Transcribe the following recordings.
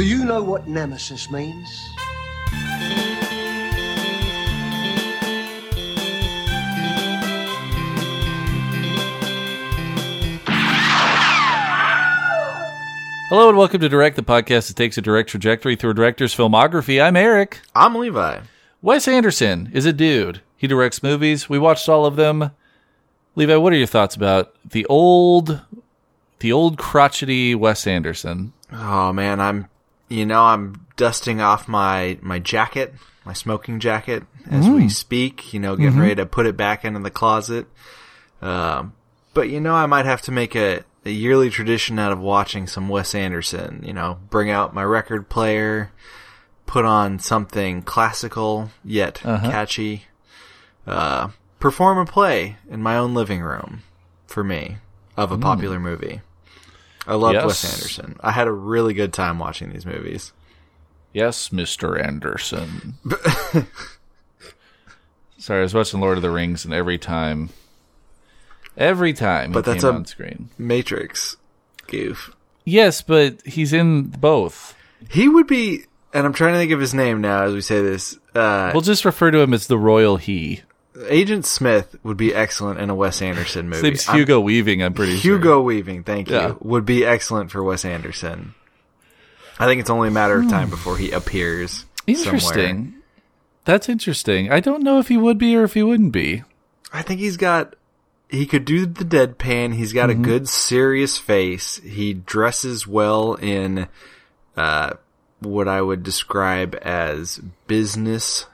Do you know what nemesis means? Hello and welcome to Direct, the podcast that takes a direct trajectory through a director's filmography. I'm Eric. I'm Levi. Wes Anderson is a dude. He directs movies. We watched all of them. Levi, what are your thoughts about the old, the old crotchety Wes Anderson? Oh man, I'm you know, I'm dusting off my my jacket, my smoking jacket as we speak, you know, getting ready to put it back into the closet. Um but you know, I might have to make a, a yearly tradition out of watching some Wes Anderson, you know, bring out my record player, put on something classical yet catchy, uh, perform a play in my own living room for me of a popular movie. I love Yes. Wes Anderson. I had a really good time watching these movies. Yes, Mr. Anderson. Sorry, I was watching Lord of the Rings, and every time, every time, But that's on screen. Matrix goof. Yes, but he's in both. He would be, and I'm trying to think of his name now as we say this. Uh, We'll just refer to him as the Royal He. Agent Smith would be excellent in a Wes Anderson His movie. I'm- Hugo Weaving, I'm pretty sure. Hugo Weaving, thank you, Yeah. would be excellent for Wes Anderson. I think it's only a matter of time before he appears. Interesting. somewhere. That's interesting. I don't know if he would be or if he wouldn't be. I think he's got. He could do the deadpan. He's got Mm-hmm. a good, serious face. He dresses well in uh, what I would describe as business,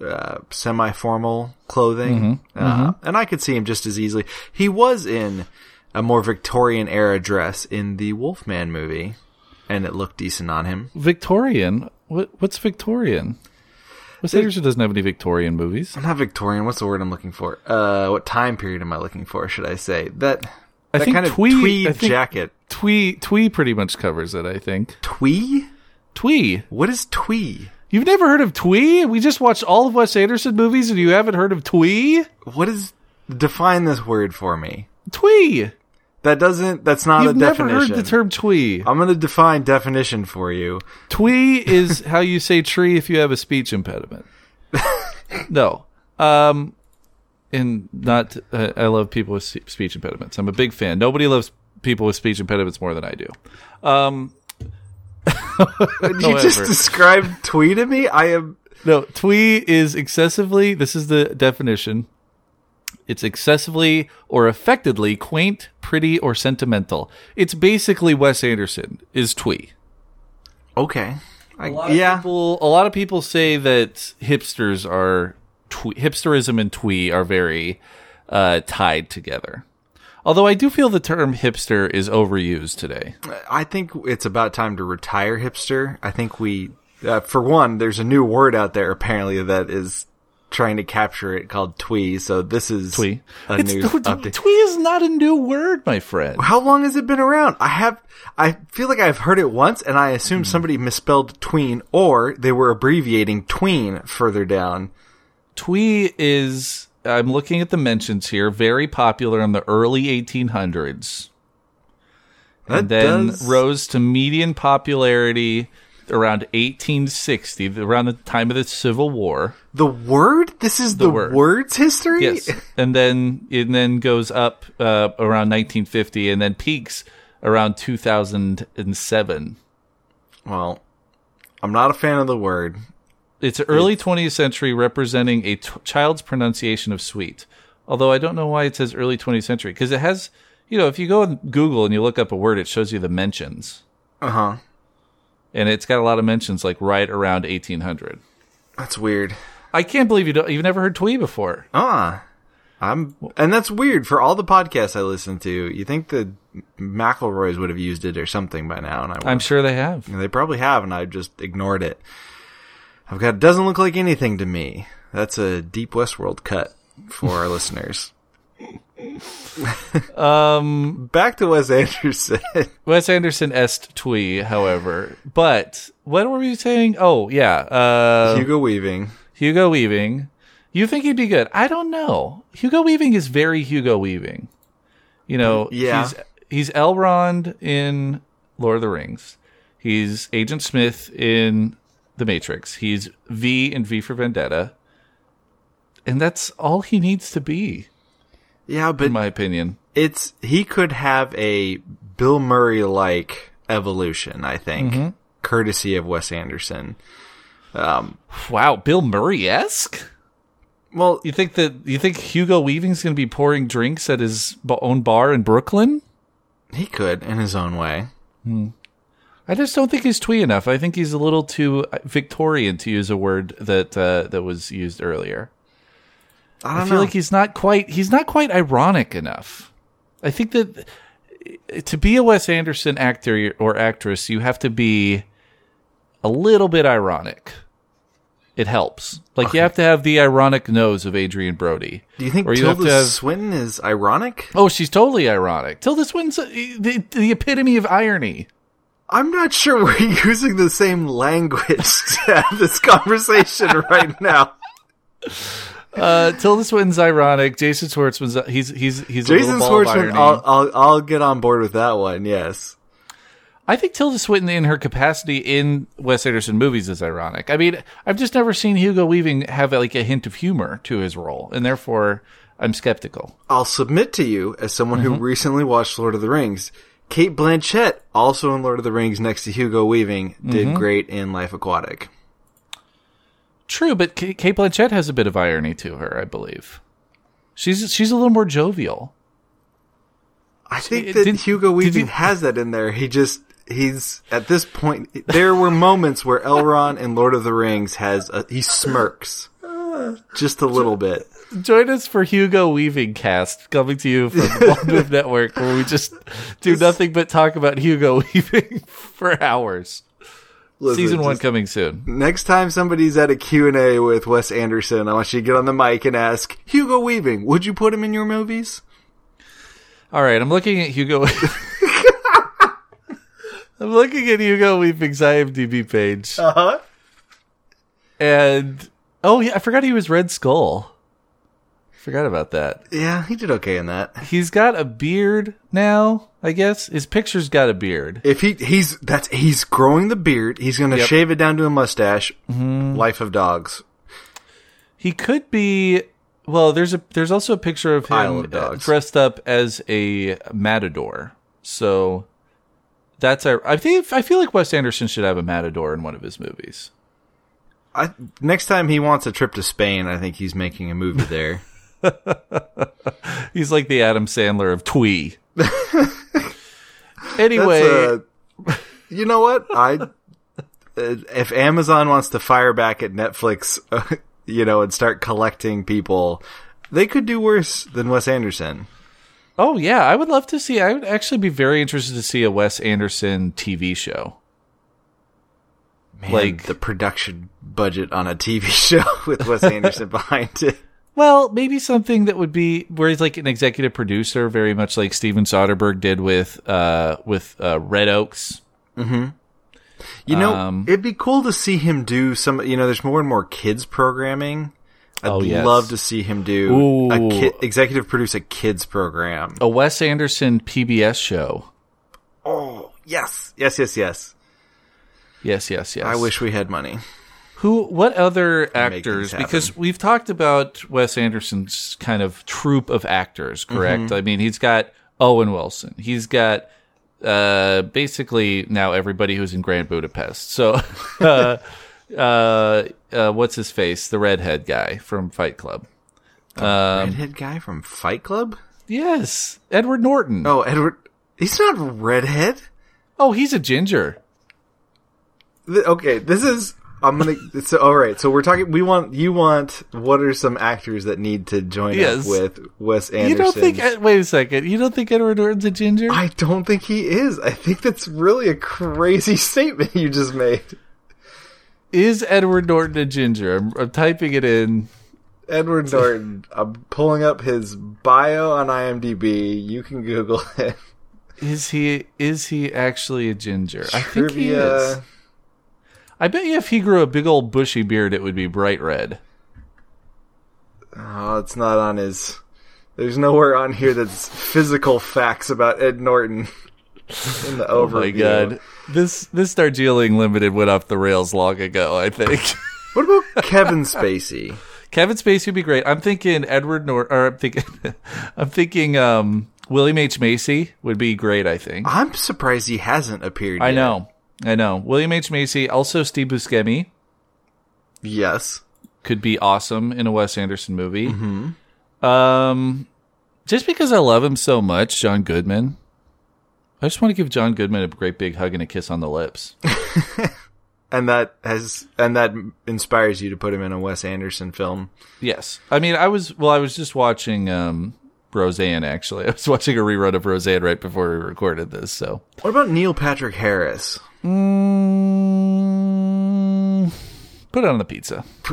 uh, semi-formal clothing. Mm-hmm. Uh, and I could see him just as easily. He was in a more Victorian era dress in the Wolfman movie, and it looked decent on him. Victorian? What? What's Victorian? Wes Anderson doesn't have any Victorian movies. I'm not Victorian. What's the word I'm looking for? Uh, what time period am I looking for? Should I say that? I that think kind of twee- tweed think- jacket. Twee Twee pretty much covers it. I think Twee? Twee. What is twee? You've never heard of Twee? We just watched all of Wes Anderson movies, and you haven't heard of Twee? What is define this word for me? Twee. That doesn't. That's not You've a never definition. heard the term Twee. I'm going to define definition for you. Twee is how you say tree if you have a speech impediment. no. Um, and not, uh, I love people with speech impediments. I'm a big fan. Nobody loves people with speech impediments more than I do. Um, you just However. describe twee to me? I am. no, twee is excessively, this is the definition. It's excessively or affectedly quaint, pretty, or sentimental. It's basically Wes Anderson is twee. Okay. I, A lot of yeah. people, a lot of people say that hipsters are twee, hipsterism and twee are very uh, tied together. Although I do feel the term hipster is overused today. I think it's about time to retire hipster. I think we, uh, for one, there's a new word out there apparently that is trying to capture it called twee. So this is Twee. a It's, new update. twee is not a new word, my friend. How long has it been around? I have, I feel like I've heard it once and I Hmm. assumed somebody misspelled tween or they were abbreviating tween further down. Twee is, I'm looking at the mentions here, very popular in the early 1800s. That and then does, rose to median popularity around 1860, around the time of the Civil War. the word? This is the, word. words history? Yes, and then it then goes up uh, around 1950, and then peaks around 2007. Well, I'm not a fan of the word. It's early 20th century, representing a t- child's pronunciation of sweet. Although I don't know why it says early 20th century because it has, you know, if you go on Google and you look up a word, it shows you the mentions, Uh huh. and it's got a lot of mentions like right around 1800. That's weird. I can't believe you don't, you've never heard twee before. Ah. I'm, and that's weird for all the podcasts I listen to. You think the McElroys would have used it or something by now, and I I'm sure they have. They probably have, and I just ignored it. I've got doesn't look like anything to me. That's a deep Westworld cut for our listeners. Um, Back to Wes Anderson. Wes Anderson est twee, however. But what were we saying? Oh, yeah. Uh, Hugo Weaving. Hugo Weaving. You think he'd be good? I don't know. Hugo Weaving is very Hugo Weaving. You know, Yeah. he's he's Elrond in Lord of the Rings. He's Agent Smith in The Matrix. He's V in V for Vendetta. And that's all he needs to be, Yeah, but in my opinion. it's he could have a Bill Murray like evolution, I think, Mm-hmm. courtesy of Wes Anderson. Wow, Bill Murray esque. Well, You think that you think Hugo Weaving's going to be pouring drinks at his own bar in Brooklyn? he could in his own way. I just don't think he's twee enough. I think he's a little too Victorian to use a word that uh, that was used earlier. I I feel know. like he's not quite he's not quite ironic enough. I think that uh, to be a Wes Anderson actor or actress, you have to be a little bit ironic. It helps. Like you have to have the ironic nose of Adrien Brody. Do you think or you have to have- Swinton is ironic? Oh, she's totally ironic. Tilda Swinton's uh, the, the epitome of irony. I'm not sure we're using the same language to have this conversation right now. Uh, Tilda Swinton's ironic. Jason Schwartzman's uh, he's he's he's a Jason Schwartzman. I'll, I'll I'll get on board with that one. Yes. I think Tilda Swinton, in her capacity in Wes Anderson movies, is ironic. I mean, I've just never seen Hugo Weaving have like a hint of humor to his role, and therefore I'm skeptical. I'll submit to you as someone Mm-hmm. who recently watched Lord of the Rings. Cate Blanchett, also in Lord of the Rings, next to Hugo Weaving, did Mm-hmm. great in Life Aquatic. True, but Cate Blanchett has a bit of irony to her, I believe. She's she's a little more jovial. I think that didn't- Hugo Weaving you- has that in there. He just he's at this point. There were moments where Elrond in Lord of the Rings has a, he smirks just a little bit. Join us for Hugo Weaving cast coming to you from the Bald Move Network, where we just do nothing but talk about Hugo Weaving for hours. Listen, Season one coming soon. Next time somebody's at a Q&A with Wes Anderson, I want you to get on the mic and ask, Hugo Weaving, would you put him in your movies? All right, I'm looking at Hugo. I'm looking at Hugo Weaving's IMDb page, Uh-huh. and oh yeah, I forgot he was Red Skull. Forgot about that. Yeah, he did okay in that. He's got a beard now. I guess his picture's got a beard. If he he's that's he's growing the beard, he's going to Yep. shave it down to a mustache. Mm-hmm. Life of Dogs. He could be. Well, there's a there's also a picture of him of uh, Dogs. dressed up as a matador. So that's a. I think I feel like Wes Anderson should have a matador in one of his movies. I next time he wants a trip to Spain, I think he's making a movie there. He's like the Adam Sandler of Twee. anyway, uh, you know what? I if Amazon wants to fire back at Netflix, you know, and start collecting people, they could do worse than Wes Anderson. oh yeah, I would love to see. I would actually be very interested to see a Wes Anderson TV show. Man, Like- the production budget on a TV show with Wes Anderson behind it. Well, maybe something that would be where he's like an executive producer, very much like Steven Soderbergh did with uh with uh, Red Oaks. You know, Um, it'd be cool to see him do some. You know, there's more and more kids programming. I'd Oh, yes. love to see him do Ooh. a ki- executive produce a kids program. A Wes Anderson PBS show. Oh, yes, yes, yes, yes. Yes, yes, yes. I wish we had money. Who? What other actors? Because we've talked about Wes Anderson's kind of troupe of actors, correct? Mm-hmm. I mean, he's got Owen Wilson. He's got uh, basically now everybody who's in Grand Budapest. So, uh, uh, uh, what's his face? The redhead guy from Fight Club. Um, Redhead guy from Fight Club? Yes, Edward Norton. Oh, Edward. He's not redhead. Oh, he's a ginger. Th- Okay, this is. I'm gonna. So, all right. So we're talking. We want. You want. What are some actors that need to join Yes. up with Wes Anderson? You don't think? Wait a second. You don't think Edward Norton's a ginger? I don't think he is. I think that's really a crazy statement you just made. Is Edward Norton a ginger? I'm, I'm typing it in. Edward Norton. I'm pulling up his bio on IMDb. You can Google it. Is he is he actually a ginger? I think he is. I bet you if he grew a big old bushy beard, it would be bright red. Oh, it's not on his. There's nowhere on here that's physical facts about Ed Norton. in the overview. Oh my god. This this Darjeeling Limited went off the rails long ago, I think. What about Kevin Spacey? Kevin Spacey would be great. I'm thinking Edward Nor or I'm thinking I'm thinking um William H. Macy would be great, I think. I'm surprised he hasn't appeared. I yet. know. I know. William H. Macy, also Steve Buscemi Yes. could be awesome in a Wes Anderson movie. Um just because I love him so much, John Goodman. I just want to give John Goodman a great big hug and a kiss on the lips. And that has and that inspires you to put him in a Wes Anderson film. Yes. I mean, I was, well, I was just watching um, Roseanne, actually. I was watching a rerun of Roseanne right before we recorded this, so. What about Neil Patrick Harris? Mm, put it on the pizza.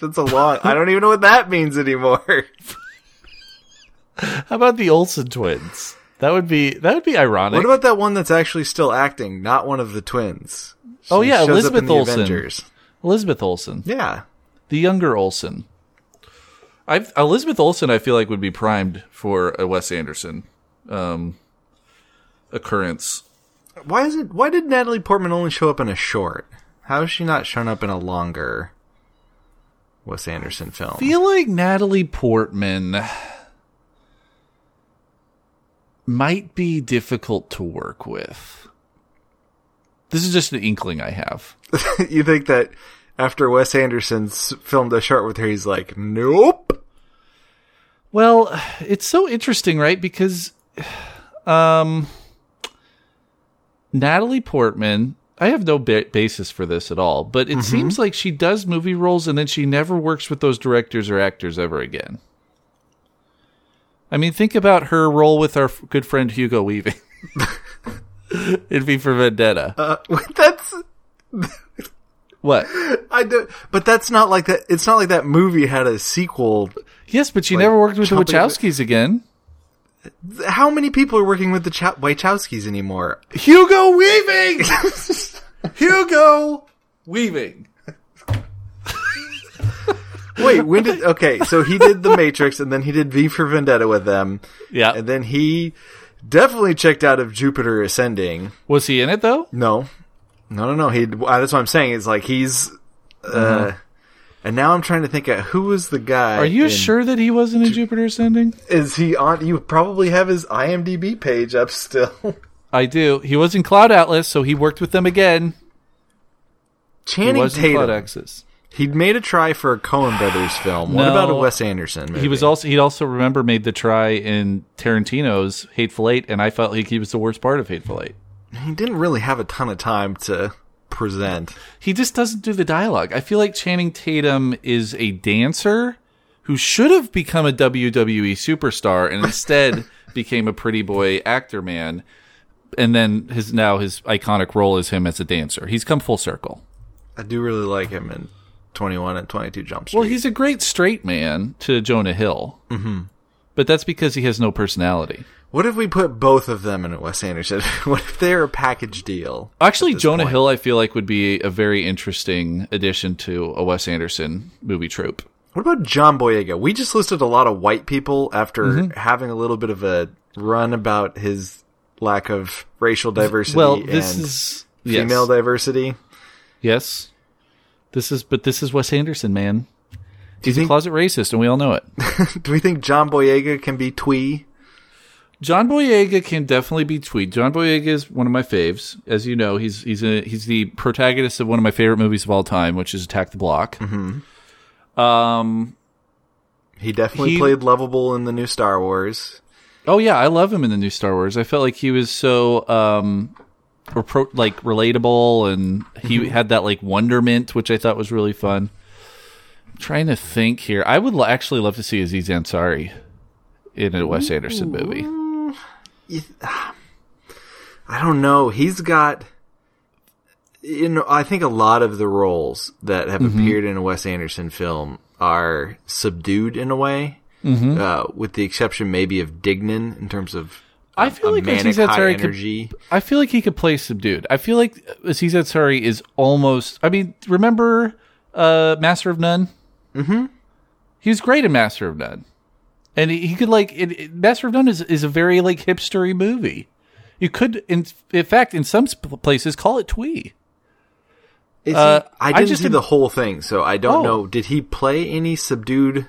That's a lot. I don't even know what that means anymore. How about the Olsen twins? That would be, that would be ironic. What about that one that's actually still acting, not one of the twins? Oh, yeah, Elizabeth Olsen. Avengers. Elizabeth Olsen? Yeah, The younger Olsen. I've, Elizabeth Olsen, I feel like, would be primed for a Wes Anderson um, occurrence. why is it? Why did Natalie Portman only show up in a short? How has she not shown up in a longer Wes Anderson film? I feel like Natalie Portman might be difficult to work with. This is just an inkling I have. you think that after Wes Anderson's filmed a short with her, he's like, nope. Well, it's so interesting, right? Because um Natalie Portman, I have no ba- basis for this at all, but it seems like she does movie roles and then she never works with those directors or actors ever again. I mean, think about her role with our f- good friend Hugo Weaving. It'd be for Vendetta. Uh, that's what? I do, but that's not like that. It's not like that movie had a sequel. Yes, but she never worked with the Wachowskis again. How many people are working with the Ch- Wachowskis anymore? Hugo Weaving! Hugo Weaving. Wait, when did? Okay, so he did The Matrix, and then he did V for Vendetta with them, Yeah. and then he definitely checked out of Jupiter Ascending. Was he in it though? No, no, no, no. He. uh, That's what I'm saying. It's like he's. Uh, And now I'm trying to think of who was the guy. Are you in- sure that he wasn't in Jupiter Ascending? Is he on? You probably have his IMDb page up still. I do. He was in Cloud Atlas, so he worked with them again. He Channing was in Cloud Tatum. Axis. He'd made a try for a Coen Brothers film. What about a Wes Anderson movie? He was also he'd also remember made the try in Tarantino's Hateful Eight, and I felt like he was the worst part of Hateful Eight. He didn't really have a ton of time to present. He just doesn't do the dialogue. I feel like Channing Tatum is a dancer who should have become a WWE superstar and instead became a pretty boy actor man. And then his now his iconic role is him as a dancer. He's come full circle. I do really like him in 21 and 22 Jump Street. Well, he's a great straight man to Jonah Hill. Mm-hmm. But that's because he has no personality. What if we put both of them in a Wes Anderson? what if they're a package deal? Actually, Jonah point? Hill, I feel like, would be a very interesting addition to a Wes Anderson movie trope. What about John Boyega? We just listed a lot of white people after Mm-hmm. having a little bit of a run about his lack of racial diversity Well, this and is yes. female diversity. Yes. This is, but this is Wes Anderson, man. Do you He's a closet racist, and we all know it. do we think John Boyega can be twee? John Boyega can definitely be tweet. John Boyega is one of my faves, as you know. He's he's a he's the protagonist of one of my favorite movies of all time, which is Attack the Block. Um. He definitely He- played lovable in the new Star Wars. Oh yeah, I love him in the new Star Wars. I felt like he was so um, repro- like relatable, and he had that like wonderment, which I thought was really fun. I'm trying to think here, I would l- actually love to see Aziz Ansari in a Wes Anderson movie. I don't know. He's got, you know, I think a lot of the roles that have Mm-hmm. appeared in a Wes Anderson film are subdued in a way, Mm-hmm. uh, with the exception maybe of Dignan in terms of I feel a like Aziz Ansari could. I feel like he could play subdued. I feel like Aziz Ansari is almost. I mean, remember uh, Master of None? Mm-hmm. He was great in Master of None. And he, he could like it, it, Master of None is is a very like hipstery movie. You could, in, in fact, in some sp- places, call it twee. Uh, he, I I didn't just see the whole thing, so I don't Oh. know. Did he play any subdued?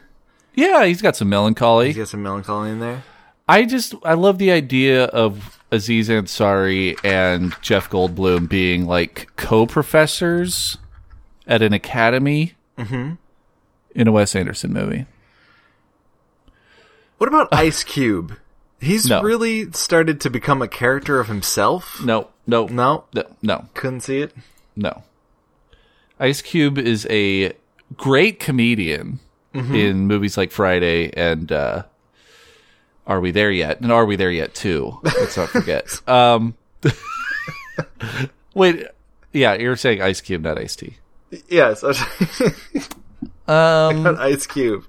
Yeah, he's got some melancholy. He's got some melancholy in there. I just I love the idea of Aziz Ansari and Jeff Goldblum being like co-professors at an academy in a Wes Anderson movie. What about Ice Cube? He's No. really started to become a character of himself. No, no, No, no, no, couldn't see it. no. Ice Cube is a great comedian in movies like Friday and uh, Are We There Yet? And Are We There Yet too? Let's not forget. um, wait, yeah, you're saying Ice Cube, not Ice T. Yes, Um, Ice Cube.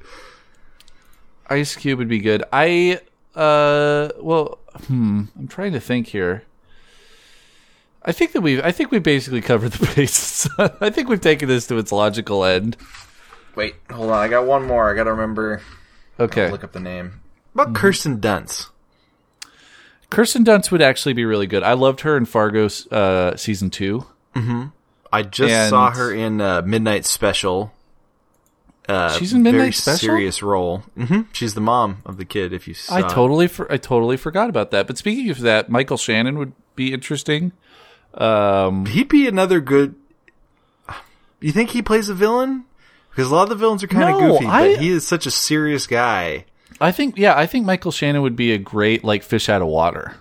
Ice Cube would be good. I uh well, hmm, I'm trying to think here. I think that we've I think we basically covered the bases. I think we've taken this to its logical end. Wait, hold on. I got one more. I got to remember. Okay. Look up the name. What about Kirsten Dunst? Kirsten Dunst would actually be really good. I loved her in Fargo uh season 2. I just And- saw her in uh, Midnight Special. Uh, She's in Midnight very Special? Serious role. hmm She's the mom of the kid. If you saw I totally for, I totally forgot about that. But speaking of that, Michael Shannon would be interesting. Um he'd be another good. You think he plays a villain? Because a lot of the villains are kind of No, goofy, I- but he is such a serious guy. I think yeah, I think Michael Shannon would be a great like fish out of water.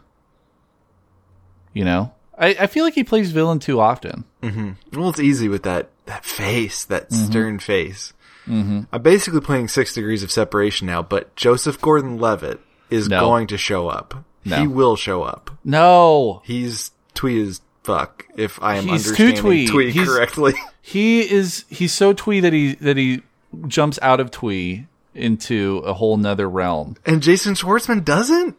You know? I, I feel like he plays villain too often. Well, it's easy with that that face, that Mm-hmm. stern face. Mm-hmm. I'm basically playing Six Degrees of Separation now, but Joseph Gordon-Levitt is No. going to show up. No. He will show up. No. He's twee as fuck. If I am He's understanding twee. twee He's- correctly. He is he's so twee that he that he jumps out of twee into a whole nother realm. and Jason Schwartzman doesn't.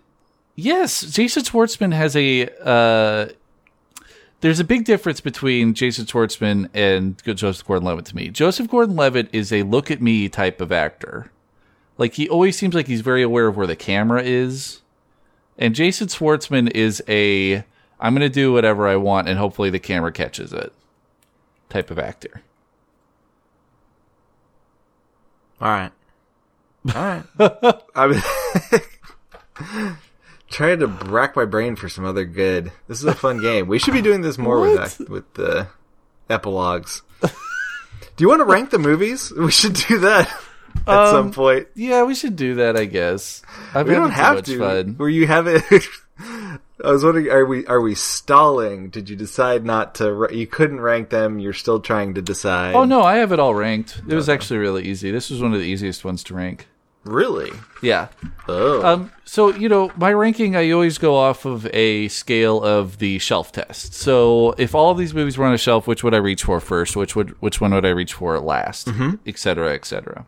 Yes, Jason Schwartzman has a uh there's a big difference between Jason Schwartzman and Joseph Gordon-Levitt to me. Joseph Gordon-Levitt is a look at me type of actor. Like he always seems like he's very aware of where the camera is. And Jason Schwartzman is a I'm going to do whatever I want and hopefully the camera catches it type of actor. All right. All right. I was trying to rack my brain for some other good. This is a fun game. We should be doing this more with that, with the epilogues. Do you want to rank the movies? We should do that at some um, point. Yeah, we should do that, I guess. I've We don't have much to. fun. Where you have it. I was wondering, are we are we stalling? Did you decide not to? You couldn't rank them. You're still trying to decide. Oh no, I have it all ranked. It was actually really easy. This was one of the easiest ones to rank. Really? Yeah. Oh, Um, so you know, my ranking, I always go off of a scale of the shelf test. So if all of these movies were on a shelf, which would I reach for first? Which would which one would I reach for last? Et cetera, et cetera.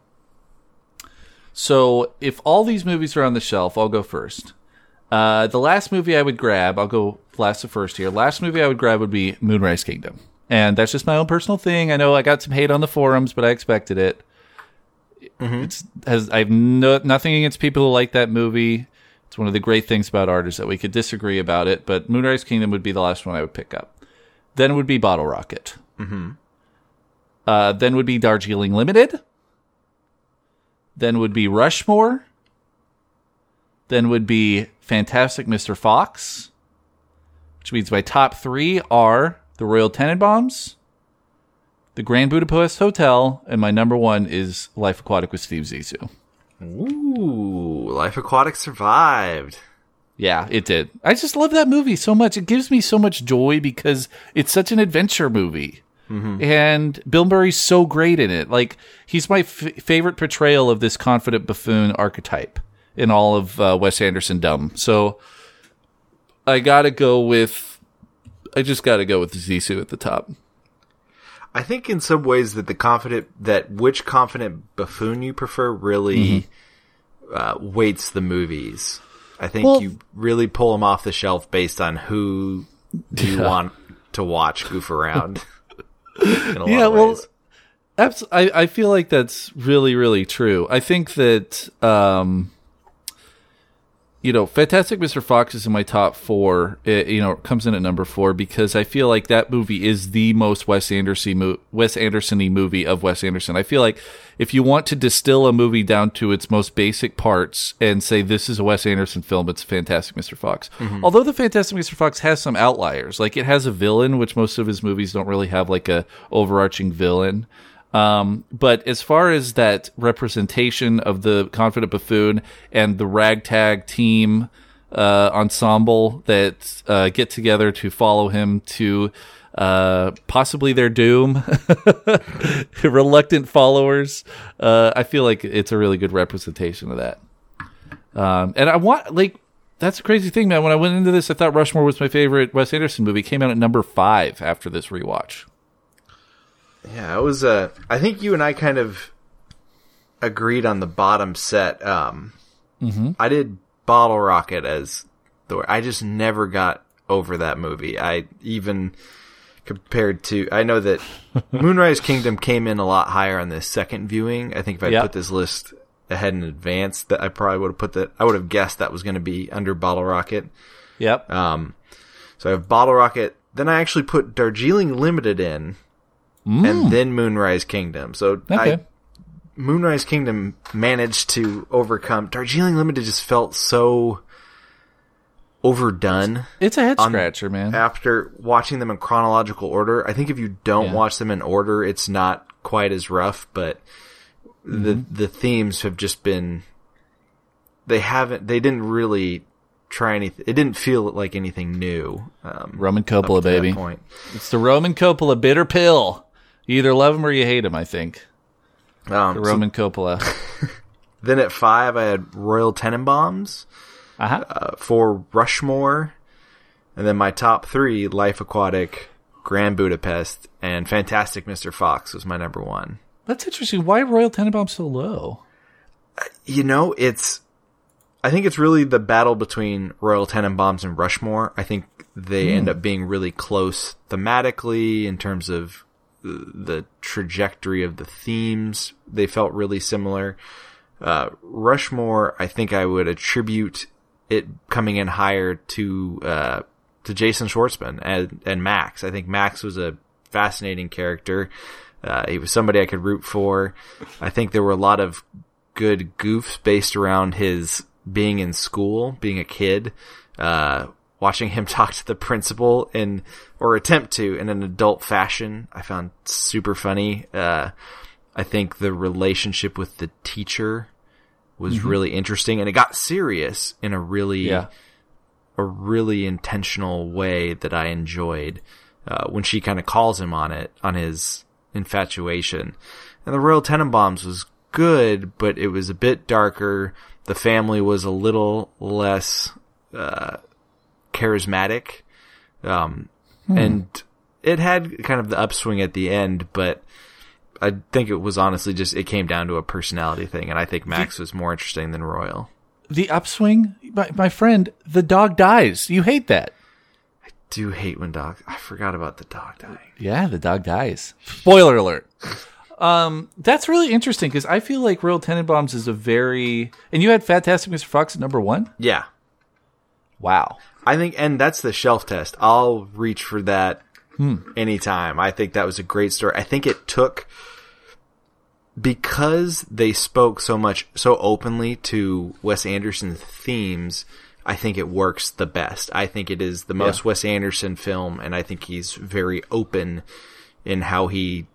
So if all these movies are on the shelf, I'll go first. Uh, the last movie I would grab, I'll go last to first here. Last movie I would grab would be Moonrise Kingdom, and that's just my own personal thing. I know I got some hate on the forums, but I expected it. It's has I have no, nothing against people who like that movie. It's one of the great things about art is that we could disagree about it, but Moonrise Kingdom would be the last one I would pick up. Then would be Bottle Rocket. Mm-hmm. Uh, then would be Darjeeling Limited. Then would be Rushmore. Then would be Fantastic Mr. Fox, which means my top three are the Royal Tenenbaums, the Grand Budapest Hotel, and my number one is Life Aquatic with Steve Zissou. ooh, Life Aquatic survived. Yeah, it did. I just love that movie so much. It gives me so much joy because it's such an adventure movie. And Bill Murray's so great in it. Like, he's my f- favorite portrayal of this confident buffoon archetype in all of uh, Wes Anderson dumb. So I gotta go with, I just gotta go with Zissou at the top. I think in some ways that the confident that which confident buffoon you prefer really uh, weights the movies. I think Well- you really pull them off the shelf based on who do you Yeah. want to watch goof around. in a lot Yeah, of well. Abs- I, I feel like that's really, really true. I think that um, you know, Fantastic Mr. Fox is in my top four. It, you know, comes in at number four because I feel like that movie is the most Wes Anderson mo- Wes Anderson-y movie of Wes Anderson. I feel like if you want to distill a movie down to its most basic parts and say this is a Wes Anderson film, it's Fantastic Mr. Fox. Mm-hmm. Although the Fantastic Mr. Fox has some outliers, like it has a villain, which most of his movies don't really have like a overarching villain. Um, but as far as that representation of the confident buffoon and the ragtag team uh, ensemble that uh, get together to follow him to uh, possibly their doom, reluctant followers, uh, I feel like it's a really good representation of that. Um, and I want like that's a crazy thing, man. When I went into this, I thought Rushmore was my favorite Wes Anderson movie. It came out at number five after this rewatch. Yeah, it was. Uh, I think you and I kind of agreed on the bottom set. Um, I did Bottle Rocket as the. I just never got over that movie. I even compared to. I know that Moonrise Kingdom came in a lot higher on this second viewing. I think if I Yep. put this list ahead in advance, that I probably would have put that. I would have guessed that was going to be under Bottle Rocket. Yep. Um, so I have Bottle Rocket. Then I actually put Darjeeling Limited in, and then Moonrise Kingdom. So Mm. okay. I, Moonrise Kingdom managed to overcome. Darjeeling Limited just felt so overdone it's a head scratcher, man. after watching them in chronological order. I think if you don't Yeah. watch them in order, it's not quite as rough, but the Mm-hmm. the themes have just been they haven't they didn't really try anything. It didn't feel like anything new. Um, Roman Coppola, baby. point. It's the Roman Coppola bitter pill. You either love him or you hate him. I think Um, the so Roman Coppola. then at five, I had Royal Tenenbaums. Uh-huh. uh, for Rushmore, and then my top three: Life Aquatic, Grand Budapest, and Fantastic Mr. Fox was my number one. That's interesting. Why Royal Tenenbaum so low? You know, it's. I think it's really the battle between Royal Tenenbaums and Rushmore. I think they end up being really close thematically in terms of the- trajectory of the themes. They felt really similar. Uh, Rushmore, I think I would attribute it coming in higher to uh, to Jason Schwartzman and and Max. I think Max was a fascinating character. Uh, he was somebody I could root for. I think there were a lot of good goofs based around his being in school, being a kid, uh, watching him talk to the principal in, or attempt to in an adult fashion. I found super funny. Uh, I think the relationship with the teacher was really interesting and it got serious in a really, Yeah. a really intentional way that I enjoyed uh, when she kind of calls him on it, on his infatuation. And the Royal Tenenbaums was good, but it was a bit darker. The family was a little less uh, charismatic, um, and it had kind of the upswing at the end, but. I think it was honestly just it came down to a personality thing, and I think Max was more interesting than Royal. The upswing, my, my friend, the dog dies. You hate that. I do hate when dog. I forgot about the dog dying. Yeah, the dog dies. Spoiler alert. Um, that's really interesting because I feel like Royal Tenenbaums is a very and you had Fantastic Mr. Fox at number one. Yeah, Wow. I think, and that's the shelf test. I'll reach for that Hmm. anytime. I think that was a great story. I think it took because they spoke so much, so openly to Wes Anderson's themes. I think it works the best. I think it is the most Yeah. Wes Anderson film, and I think he's very open in how he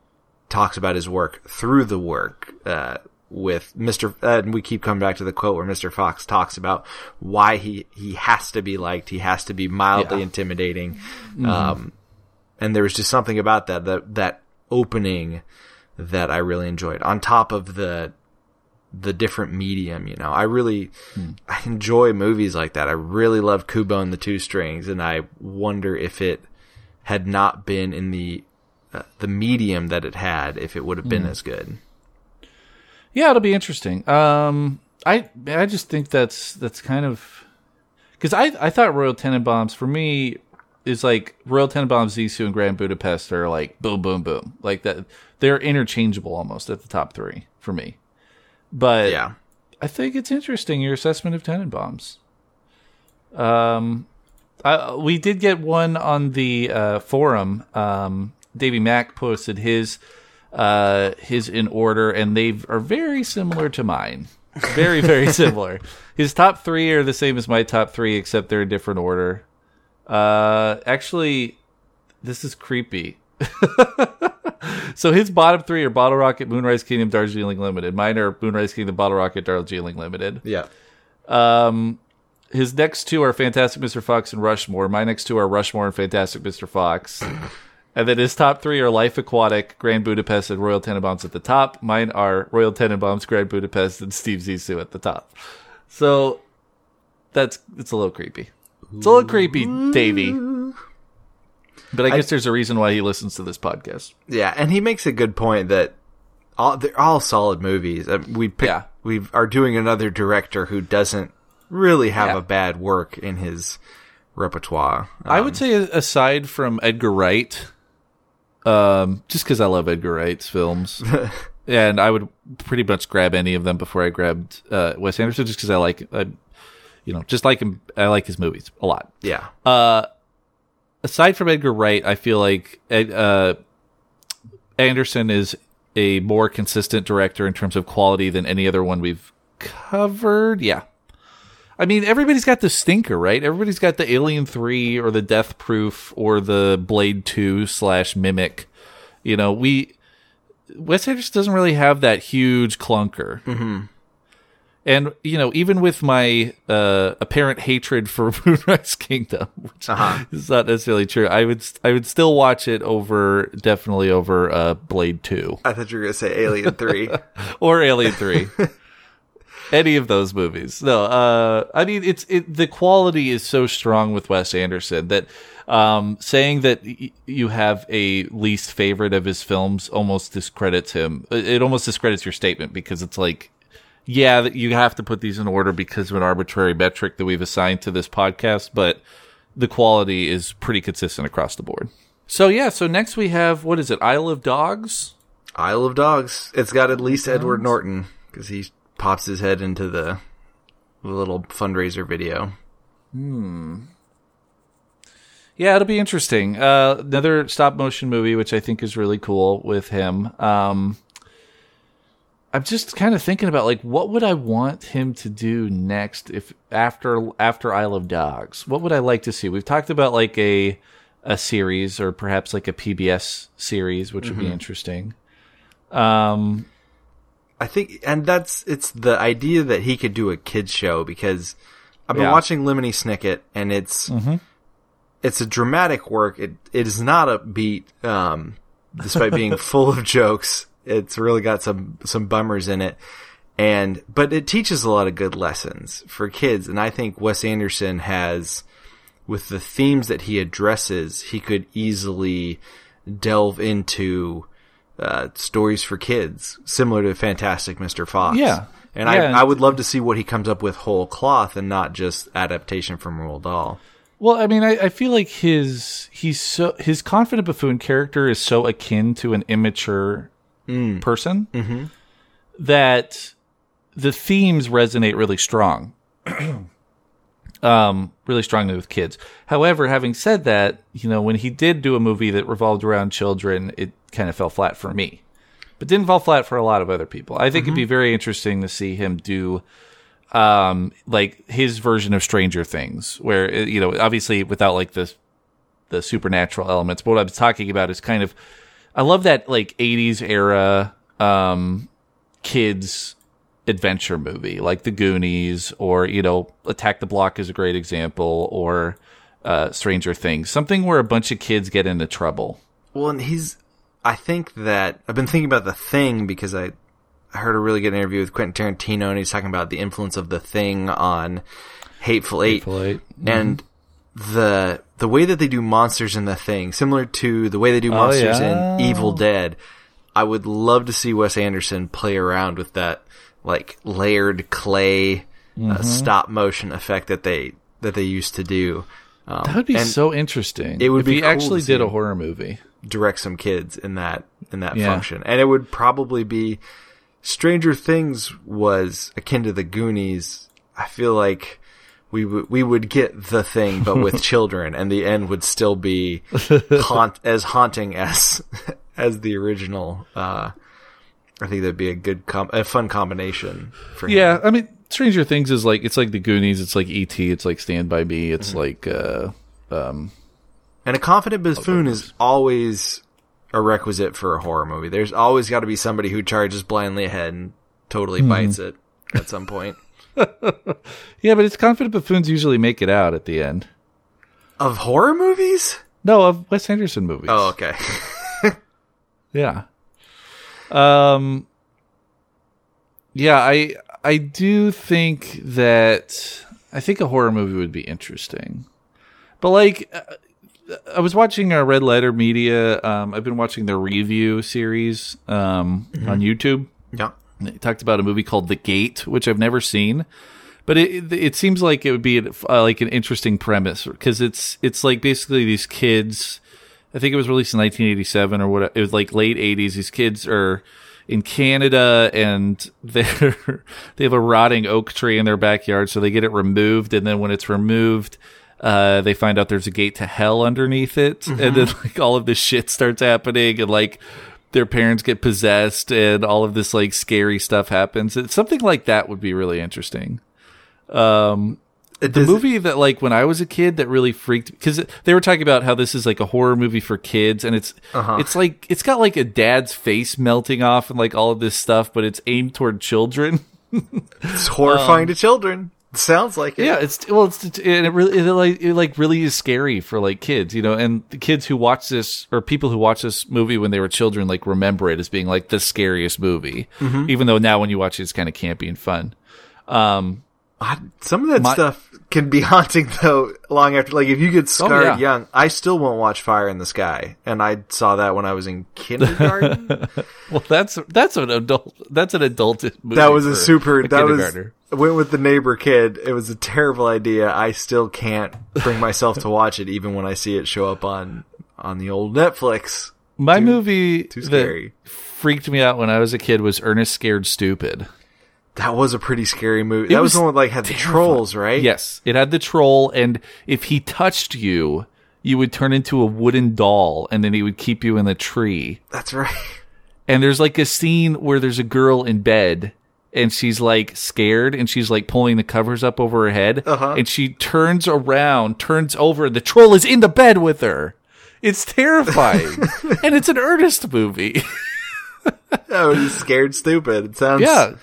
talks about his work through the work. Uh, with Mr. Uh, and we keep coming back to the quote where Mr. Fox talks about why he, he has to be liked. He has to be mildly Yeah. intimidating. Um, and there was just something about that, that, that opening that I really enjoyed on top of the, the different medium, you know, I really, I enjoy movies like that. I really love Kubo and the Two Strings and I wonder if it had not been in the, uh, the medium that it had, if it would have been as good. Yeah, it'll be interesting. Um, I I just think that's that's kind of because I I thought Royal Tenenbaums for me is like Royal Tenenbaums, Zissou, and Grand Budapest are like boom, boom, boom, like that. They're interchangeable almost at the top three for me. But Yeah. I think it's interesting your assessment of Tenenbaums. Um, I, we did get one on the uh, forum. Um, Davey Mack posted his uh, his in order, and they are very similar to mine. Very, very similar. His top three are the same as my top three, except they're in different order. Uh, actually, this is creepy. so his bottom three are Bottle Rocket, Moonrise Kingdom, Darjeeling Limited. Mine are Moonrise Kingdom, Bottle Rocket, Darjeeling Limited. Yeah. Um, his next two are Fantastic Mr. Fox and Rushmore. My next two are Rushmore and Fantastic Mr. Fox. And then his top three are Life Aquatic, Grand Budapest, and Royal Tenenbaums at the top. Mine are Royal Tenenbaums, Grand Budapest, and Steve Zissou at the top. So that's it's a little creepy. It's a little creepy, Davey. But I guess there's a reason why he listens to this podcast. Yeah, and he makes a good point that all they're all solid movies. Uh, we pick, Yeah. we are doing another director who doesn't really have Yeah. a bad work in his repertoire. I would say, aside from Edgar Wright, um, just because I love Edgar Wright's films, and I would pretty much grab any of them before I grabbed uh, Wes Anderson, just because I like, I, you know, just like him. I like his movies a lot. yeah, Uh, aside from Edgar Wright, I feel like uh, Anderson is a more consistent director in terms of quality than any other one we've covered. Yeah. I mean, everybody's got the stinker, right? Everybody's got the Alien 3 or the Death Proof or the Blade 2 slash Mimic. You know, we, Wes Anderson doesn't really have that huge clunker. Mm-hmm. And, you know, even with my uh, apparent hatred for Moonrise Kingdom, which Uh-huh. is not necessarily true, I would I would still watch it over, definitely over uh, Blade 2 I thought you were gonna say Alien Three. or Alien Three. Any of those movies. No, uh, I mean it's it. The quality is so strong with Wes Anderson that um, saying that y- you have a least favorite of his films almost discredits him. It almost discredits your statement because it's like, yeah, you have to put these in order because of an arbitrary metric that we've assigned to this podcast, but the quality is pretty consistent across the board. So yeah, so next we have what is it? Isle of Dogs. Isle of Dogs. It's got at least Edward Norton because he pops his head into the, the little fundraiser video. Yeah, it'll be interesting. Uh, another stop motion movie, which I think is really cool with him. Um, I'm just kind of thinking about like what would I want him to do next if after after Isle of Dogs. What would I like to see? We've talked about like a a series or perhaps like a PBS series, which would be interesting. Um, I think, and that's it's the idea that he could do a kids show because I've been Yeah. watching Lemony Snicket and it's it's a dramatic work. It it is not upbeat, um, despite being full of jokes. It's really got some some bummers in it, and but it teaches a lot of good lessons for kids. And I think Wes Anderson has, with the themes that he addresses, he could easily delve into uh, stories for kids, similar to Fantastic Mr. Fox. Yeah. And Yeah. I, I would love to see what he comes up with whole cloth and not just adaptation from Roald Dahl. Well, I mean, I, I feel like his he's so his confident buffoon character is so akin to an immature person that the themes resonate really strong, um, really strongly with kids. However, having said that, you know, when he did do a movie that revolved around children, it kind of fell flat for me, but didn't fall flat for a lot of other people. I think it'd be very interesting to see him do um like his version of stranger things where uh, you know obviously without like the the supernatural elements but what I'm talking about is kind of i love that like 80s era um kids adventure movie like the goonies or you know attack the block is a great example or uh stranger things something where a bunch of kids get into trouble Well, and he's. I think that I've been thinking about the thing because I, I heard a really good interview with Quentin Tarantino, and he's talking about the influence of the thing on Hateful Eight, and the the way that they do monsters in the thing, similar to the way they do monsters yeah. in Evil Dead. I would love to see Wes Anderson play around with that like layered clay uh, stop motion effect that they that they used to do. Um, that would be so interesting it would if be he cool actually did a horror movie direct some kids in that in that Yeah. function. And it would probably be Stranger Things was akin to the Goonies. I feel like we would we would get the thing, but with children, and the end would still be haunt as haunting as as the original. Uh, I think that'd be a good com- a fun combination for him. Yeah, I mean, Stranger Things is like it's like the Goonies, it's like ET, it's like Stand by Me, it's like uh, um, And a confident buffoon is always a requisite for a horror movie. There's always got to be somebody who charges blindly ahead and totally bites it at some point. yeah, but it's confident buffoons usually make it out at the end. Of horror movies? No, of Wes Anderson movies. Oh, okay. Yeah. Um Yeah, I I do think that I think a horror movie would be interesting. But like uh, I was watching uh, Red Letter Media. Um, I've been watching their review series um, on YouTube. yeah. They talked about a movie called The Gate, which I've never seen, but it it seems like it would be uh, like an interesting premise because it's it's like basically these kids. I think it was released in 1987 or what. It was like late 80s. These kids are in Canada and they're they have a rotting oak tree in their backyard, so they get it removed, and then when it's removed. Uh, they find out there's a gate to hell underneath it, and then like all of this shit starts happening, and like their parents get possessed and all of this like scary stuff happens. It's something like that would be really interesting. Um, It the movie that like when I was a kid that really freaked because they were talking about how this is like a horror movie for kids and it's Uh-huh. it's like it's got like a dad's face melting off and like all of this stuff, but it's aimed toward children. It's horrifying to children. Sounds like it. Yeah, it's well, it's and it really it like it like really is scary for like kids, you know, and the kids who watch this or people who watch this movie when they were children like remember it as being like the scariest movie, Mm-hmm. even though now when you watch it, it's kind of campy and fun. Um, I- Some of that My- stuff can be haunting though. Long after, like if you get oh, scarred Oh, yeah. young, I still won't watch Fire in the Sky, and I saw that when I was in kindergarten. well, that's that's an adult that's an adult movie. that was a super. a that was went with the neighbor kid. It was a terrible idea. I still can't bring myself to watch it, even when I see it show up on on the old Netflix. my movie Too that scary. freaked me out when I was a kid was Ernest Scared Stupid. That was a pretty scary movie. That was, was the one with like had the trolls, right? Yes, it had the troll, and if he touched you, you would turn into a wooden doll, and then he would keep you in the tree. that's right. And there's like a scene where there's a girl in bed, and she's like scared, and she's like pulling the covers up over her head, Uh-huh. and she turns around, turns over, and the troll is in the bed with her. It's terrifying, and it's an Ernest movie. oh, he's scared stupid. It sounds. yeah,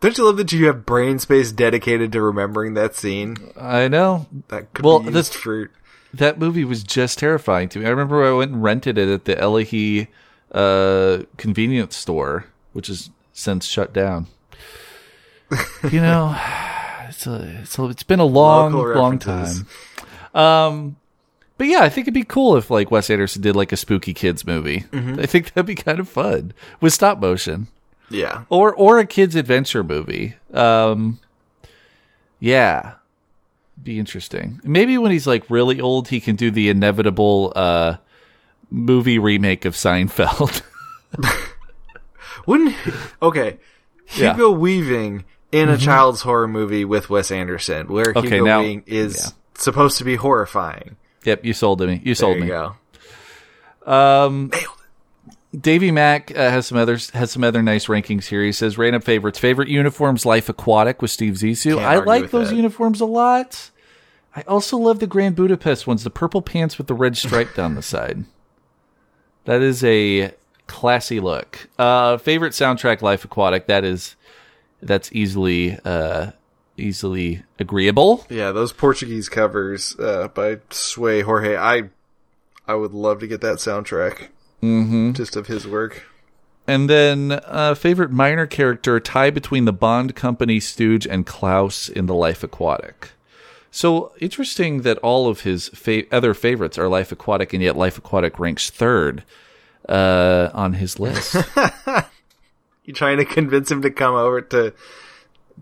Don't you love that you have brain space dedicated to remembering that scene? I know. That could Well, be used this- for. that movie was just terrifying to me. I remember I went and rented it at the Elahi uh, convenience store, which is since shut down. you know, it's a, it's a, it's been a long, long time. Um, but yeah, I think it'd be cool if like Wes Anderson did like a spooky kids movie. Mm-hmm. I think that'd be kind of fun with stop motion Yeah. or or a kids adventure movie. Um, yeah, be interesting. Maybe when he's like really old, he can do the inevitable uh, movie remake of Seinfeld. Wouldn't. Okay. Yeah. Hugo Weaving in a child's horror movie with Wes Anderson, where Okay, Hugo now- Weaving is yeah. supposed to be horrifying. yep, you sold to me. You There sold you me. go. Um, Nailed Davey Mack uh, has some others has some other nice rankings here. He says random favorites: favorite uniforms, Life Aquatic with Steve Zissou. Can't I like those that. uniforms a lot. I also love the Grand Budapest ones, the purple pants with the red stripe down the side. That is a classy look. Uh, favorite soundtrack, Life Aquatic. That is that's easily uh, easily agreeable. Yeah, those Portuguese covers uh, by Seu Jorge. I I would love to get that soundtrack. Mm-hmm. Just of his work. And then uh, favorite minor character tie between the Bond company stooge and Klaus in the Life Aquatic. So interesting that all of his fa- other favorites are Life Aquatic, and yet Life Aquatic ranks third uh, on his list. You trying to convince him to come over to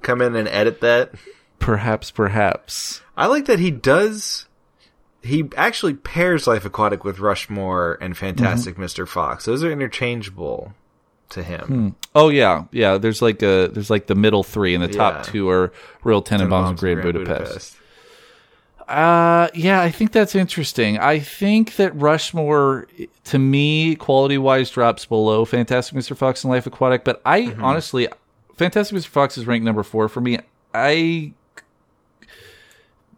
come in and edit that? perhaps, perhaps. I like that he does. He actually pairs Life Aquatic with Rushmore and Fantastic Mm-hmm. Mr. Fox. Those are interchangeable to him. Oh yeah, yeah. There's like a there's like the middle three, and the Yeah. top two are Royal Tenenbaums and Grand Budapest. Uh, yeah, I think that's interesting. I think that Rushmore, to me, quality wise, drops below Fantastic Mr. Fox and Life Aquatic. But I Mm-hmm. honestly, Fantastic Mr. Fox is ranked number four for me. I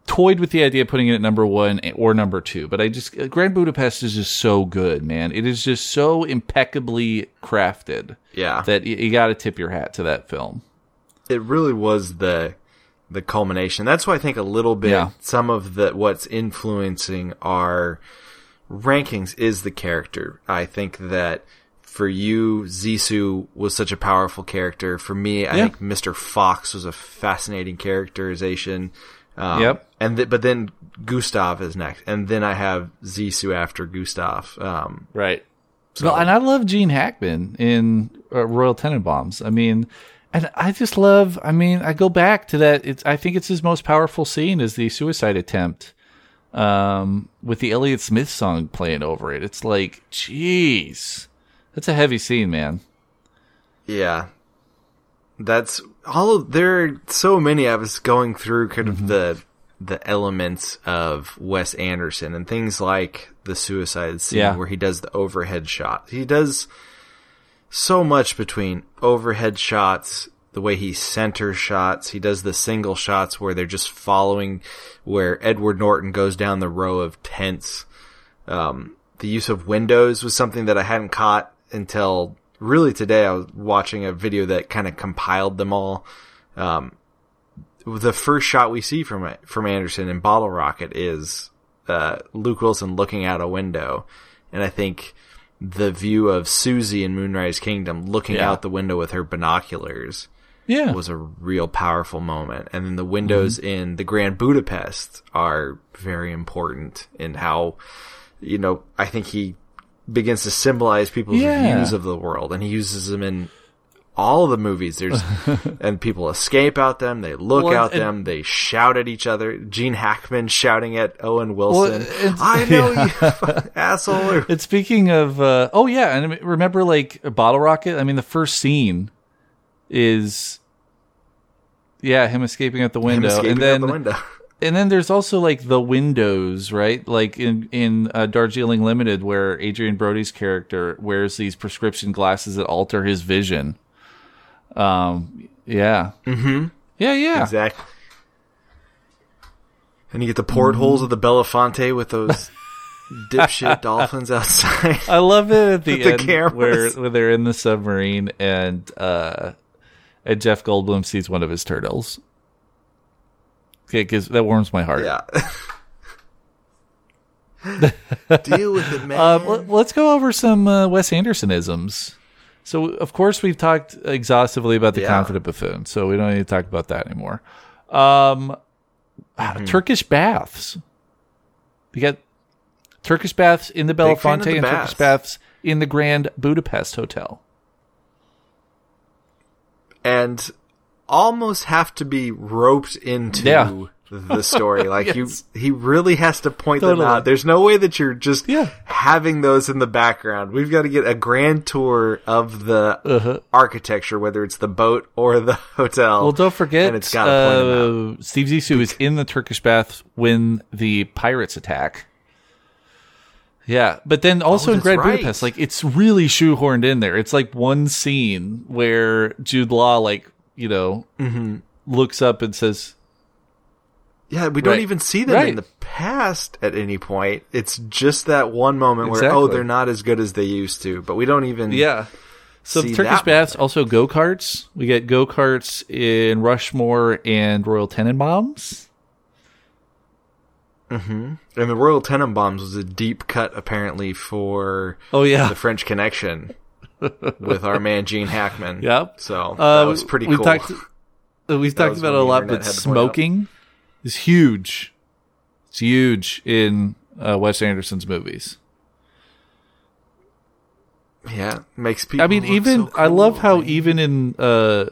toyed with the idea of putting it at number one or number two, but I just Grand Budapest is just so good, man. It is just so impeccably crafted Yeah. that you, you got to tip your hat to that film. it really was the the culmination. That's why I think a little bit Yeah. some of the what's influencing our rankings is the character. I think that for you, Zissou was such a powerful character. For me, I Yeah. think Mr. Fox was a fascinating characterization. Um, Yep. And th- but then Gustav is next, and then I have Zissou after Gustav. Um, Right. well, and I love Gene Hackman in uh, Royal Tenenbaums. I mean, and I just love. I mean, I go back to that. It's. I think it's his most powerful scene is the suicide attempt, um, with the Elliott Smith song playing over it. It's like, jeez, that's a heavy scene, man. Yeah. That's all of, there are so many I was going through kind Mm-hmm. of the the elements of Wes Anderson and things like the suicide scene Yeah. where he does the overhead shot. He does so much between overhead shots, the way he center shots, he does the single shots where they're just following where Edward Norton goes down the row of tents um, the use of windows was something that I hadn't caught until really today. I was watching a video that kind of compiled them all. Um, the first shot we see from from Anderson in Bottle Rocket is uh, Luke Wilson looking out a window, and I think the view of Susie in Moonrise Kingdom looking Yeah. out the window with her binoculars Yeah. was a real powerful moment. And then the windows in the Grand Budapest are very important in how, you know, I think he begins to symbolize people's Yeah. views of the world and he uses them in all of the movies. There's, and people escape out them, they look Well, out and- them, they shout at each other. Gene Hackman shouting at Owen Wilson, it's- I know you asshole. And speaking of, uh, oh yeah, and I remember like Bottle Rocket? I mean, the first scene is, yeah, him escaping out the window, and then out the window. And then there's also like the windows, right? Like in in uh, Darjeeling Limited, where Adrien Brody's character wears these prescription glasses that alter his vision. Um, yeah, mm-hmm. yeah, yeah. Exactly. And you get the portholes of the Belafonte with those dipshit dolphins outside. I love it at the, end cameras. where where they're in the submarine and uh, and Jeff Goldblum sees one of his turtles. Okay, because that warms my heart. Yeah. Deal with it, man. Uh, let- let's go over some uh, Wes Andersonisms. So, of course, we've talked exhaustively about the Yeah. confident buffoon, so we don't need to talk about that anymore. Um, Mm-hmm. Turkish baths. You got Turkish baths in the Belafonte the and baths. Turkish baths in the Grand Budapest Hotel. and almost have to be roped into Yeah. the story. Like Yes. you, he really has to point Totally. them out. There's no way that you're just Yeah. having those in the background. We've got to get a grand tour of the Uh-huh. architecture, whether it's the boat or the hotel. Well, don't forget, and it's gotta point 'em out. uh, Steve Zissou is in the Turkish bath when the pirates attack. Yeah, but then also Oh, in Grand right. Budapest, like it's really shoehorned in there. It's like one scene where Jude Law, like you know, Mm-hmm. looks up and says, Yeah, we don't Right. even see them Right. in the past at any point. It's just that one moment where oh, they're not as good as they used to. But we don't even "Yeah." So Turkish baths also go karts. We get go karts in Rushmore and Royal Tenenbaums. Mm-hmm. And the Royal Tenenbaums was a deep cut apparently for Oh yeah, the French Connection with our man Gene Hackman. Yep. So that Uh, was pretty we've cool. Talked, uh, we've talked about it a lot, but smoking is huge. It's huge in uh, Wes Anderson's movies. yeah, makes people. I mean, even so I love how man. even in uh,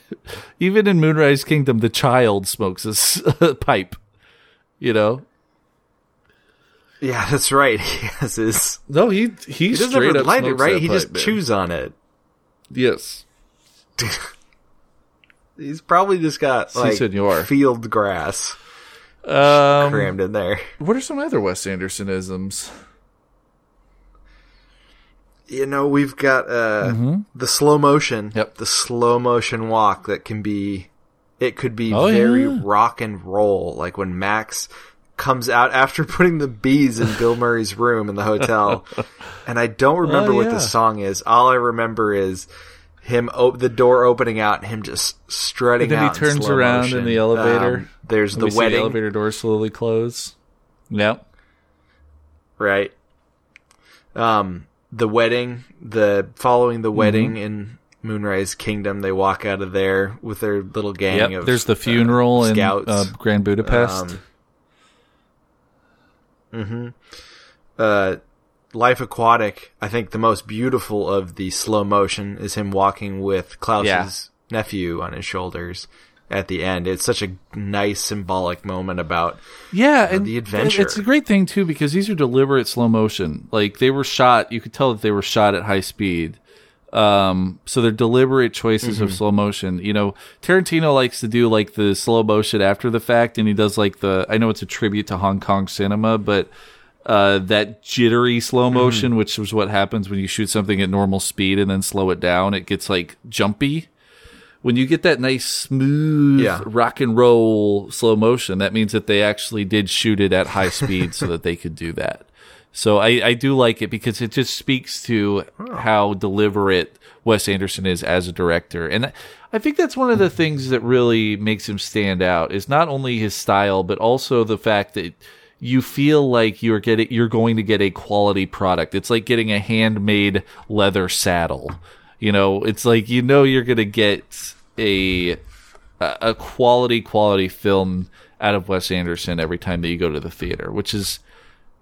even in Moonrise Kingdom, the child smokes a s- a pipe. You know, Yeah, that's right. He has his. no, he he, He doesn't straight ever light it, right? He just man. chews on it. Yes, He's probably just got like senor. field grass. Um, crammed in there. what are some other Wes Andersonisms? You know, we've got uh the slow motion. Mm-hmm. Yep. The slow motion walk that can be it could be Oh, very yeah. rock and roll. Like when Max comes out after putting the bees in Bill Murray's room in the hotel. and I don't remember Oh, what the song is. All I remember is him op- the door opening out and him just strutting And then he in turns slow around in the elevator. Um, there's the we see the wedding, elevator door slowly close. Yep. right? Um, the wedding, the following Mm-hmm. the wedding in Moonrise Kingdom, they walk out of there with their little gang Yep. of. There's the uh, funeral in uh, Grand Budapest. Um, hmm Uh, Life Aquatic. I think the most beautiful of the slow motion is him walking with Klaus's Yeah. nephew on his shoulders at the end. It's such a nice symbolic moment about Yeah, and the adventure. It's a great thing too because these are deliberate slow motion. Like they were shot, you could tell that they were shot at high speed. Um, so they're deliberate choices Mm-hmm. of slow motion. You know, Tarantino likes to do like the slow motion after the fact, and he does like the. I know it's a tribute to Hong Kong cinema, but uh, that jittery slow Mm-hmm. motion, which is what happens when you shoot something at normal speed and then slow it down, it gets like jumpy. When you get that nice smooth Yeah. rock and roll slow motion, that means that they actually did shoot it at high speed so that they could do that. So I, I do like it because it just speaks to how deliberate Wes Anderson is as a director. And I think that's one of the things that really makes him stand out is not only his style, but also the fact that you feel like you're getting you're going to get a quality product. It's like getting a handmade leather saddle. You know, it's like you know you're going to get a a a quality quality film out of Wes Anderson every time that you go to the theater, which is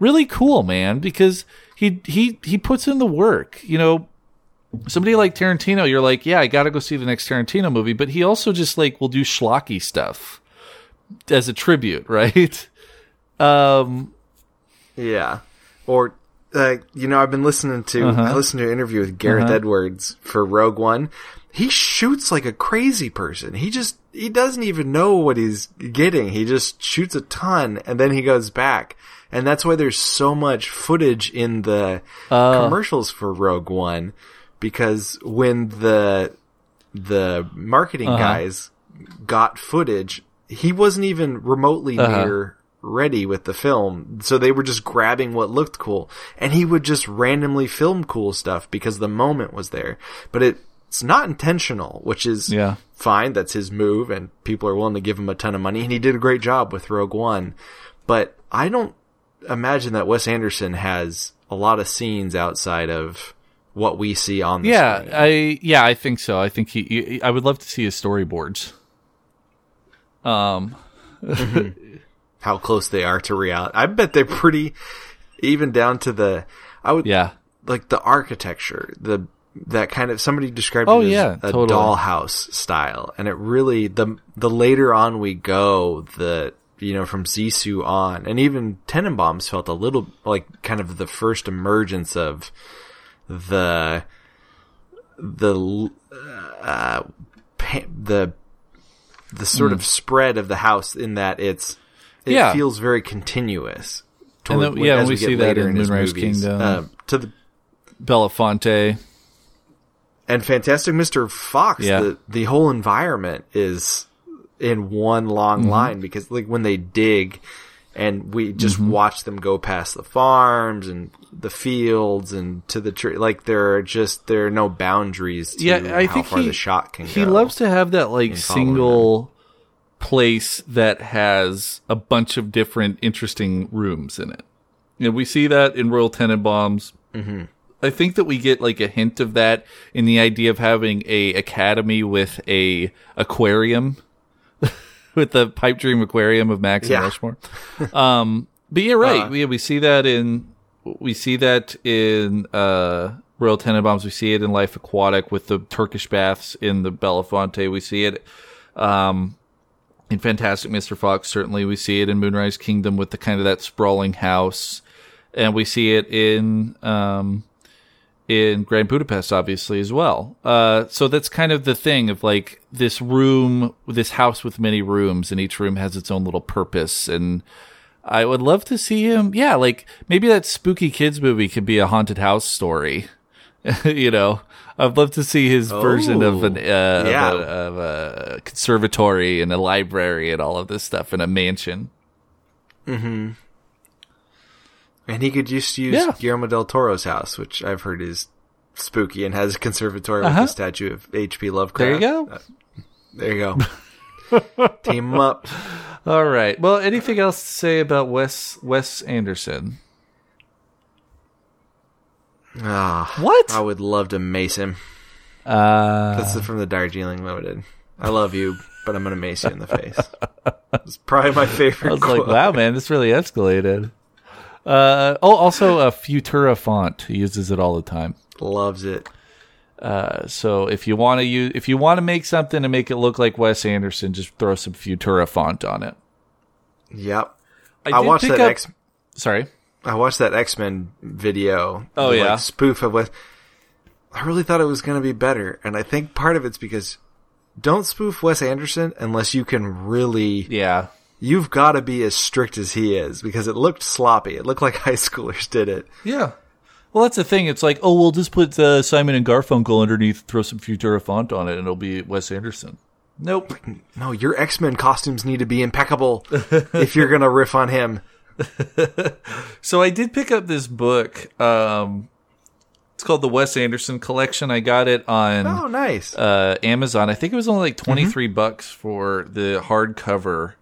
really cool, man, because he he he puts in the work. You know, somebody like Tarantino, you're like, yeah, I got to go see the next Tarantino movie, but he also just like will do schlocky stuff as a tribute, right? Um, Yeah. Or, uh, you know, I've been listening to, Uh-huh. I listened to an interview with Gareth Edwards for Rogue One. He shoots like a crazy person. He just, he doesn't even know what he's getting. He just shoots a ton and then he goes back. And that's why there's so much footage in the Uh. commercials for Rogue One. Because when the, the marketing Uh-huh. guys got footage, he wasn't even remotely Uh-huh. near ready with the film. So they were just grabbing what looked cool. And he would just randomly film cool stuff because the moment was there. But it, it's not intentional, which is Yeah. fine. That's his move and people are willing to give him a ton of money. And he did a great job with Rogue One. But I don't imagine that Wes Anderson has a lot of scenes outside of what we see on the yeah, screen. I yeah, I think so. I think he, he I would love to see his storyboards. Um, how close they are to reality. I bet they're pretty, even down to the. I would yeah, like the architecture, the that kind of somebody described Oh, it as yeah, a totally. dollhouse style, and it really the the later on we go, the you know from Zissou on, and even Tenenbaums felt a little like kind of the first emergence of the the uh, pa- the the sort of spread of the house in that it's it. Yeah. feels very continuous. And toward- then- yeah, we get see that in his Moonrise movies. Kingdom. Uh, to the Belafonte. and Fantastic Mr. Fox, Yeah. the the whole environment is in one long Mm-hmm. line because like when they dig and we just Mm-hmm. watch them go past the farms and the fields and to the tree like there are just there are no boundaries to Yeah, I how think far he the shot can he go. loves to have that like single place that has a bunch of different interesting rooms in it. And we see that in Royal Tenenbaums. Mm-hmm. I think that we get like a hint of that in the idea of having a academy with a aquarium, with the pipe dream aquarium of Max Yeah. and Rushmore. Um, but you're right. Uh, we we see that in we see that in uh, Royal Tenenbaums. We see it in Life Aquatic with the Turkish baths in the Belafonte. We see it um, in Fantastic Mr. Fox. Certainly, we see it in Moonrise Kingdom with the kind of that sprawling house, and we see it in um, in Grand Budapest, obviously as well. Uh, so that's kind of the thing of like this room, this house with many rooms, and each room has its own little purpose. And I would love to see him. Yeah, like maybe that spooky kids movie could be a haunted house story. you know, I'd love to see his version of an uh, Yeah. of, a, of a conservatory and a library and all of this stuff in a mansion. And he could just use Yeah. Guillermo del Toro's house, which I've heard is spooky and has a conservatory Uh-huh. with a statue of H.P. Lovecraft. There you go. Uh, there you go. Team up. All right. Well, anything else to say about Wes Wes Anderson? Ah, What? I would love to mace him. Uh, This is from the Darjeeling Limited. I love you, but I'm gonna mace you in the face. It's probably my favorite. I was quote. like, wow, man, this really escalated. Uh, oh, also a Futura font. He uses it all the time. Loves it. Uh, so if you want to use, if you want to make something and make it look like Wes Anderson, just throw some Futura font on it. Yep. I, I, watched that up- X. Sorry. I watched that X Men video. Oh, the, yeah? like, spoof of Wes. I really thought it was going to be better, and I think part of it's because don't spoof Wes Anderson unless you can really. Yeah. You've got to be as strict as he is because it looked sloppy. It looked like high schoolers did it. Yeah. Well, that's the thing. It's like, oh, we'll just put uh, Simon and Garfunkel underneath, throw some Futura font on it, and it'll be Wes Anderson. Nope. No, your X Men costumes need to be impeccable if you're going to riff on him. So I did pick up this book. Um, it's called the Wes Anderson Collection. I got it on Oh, nice. uh, Amazon. I think it was only like 23 bucks for the hardcover,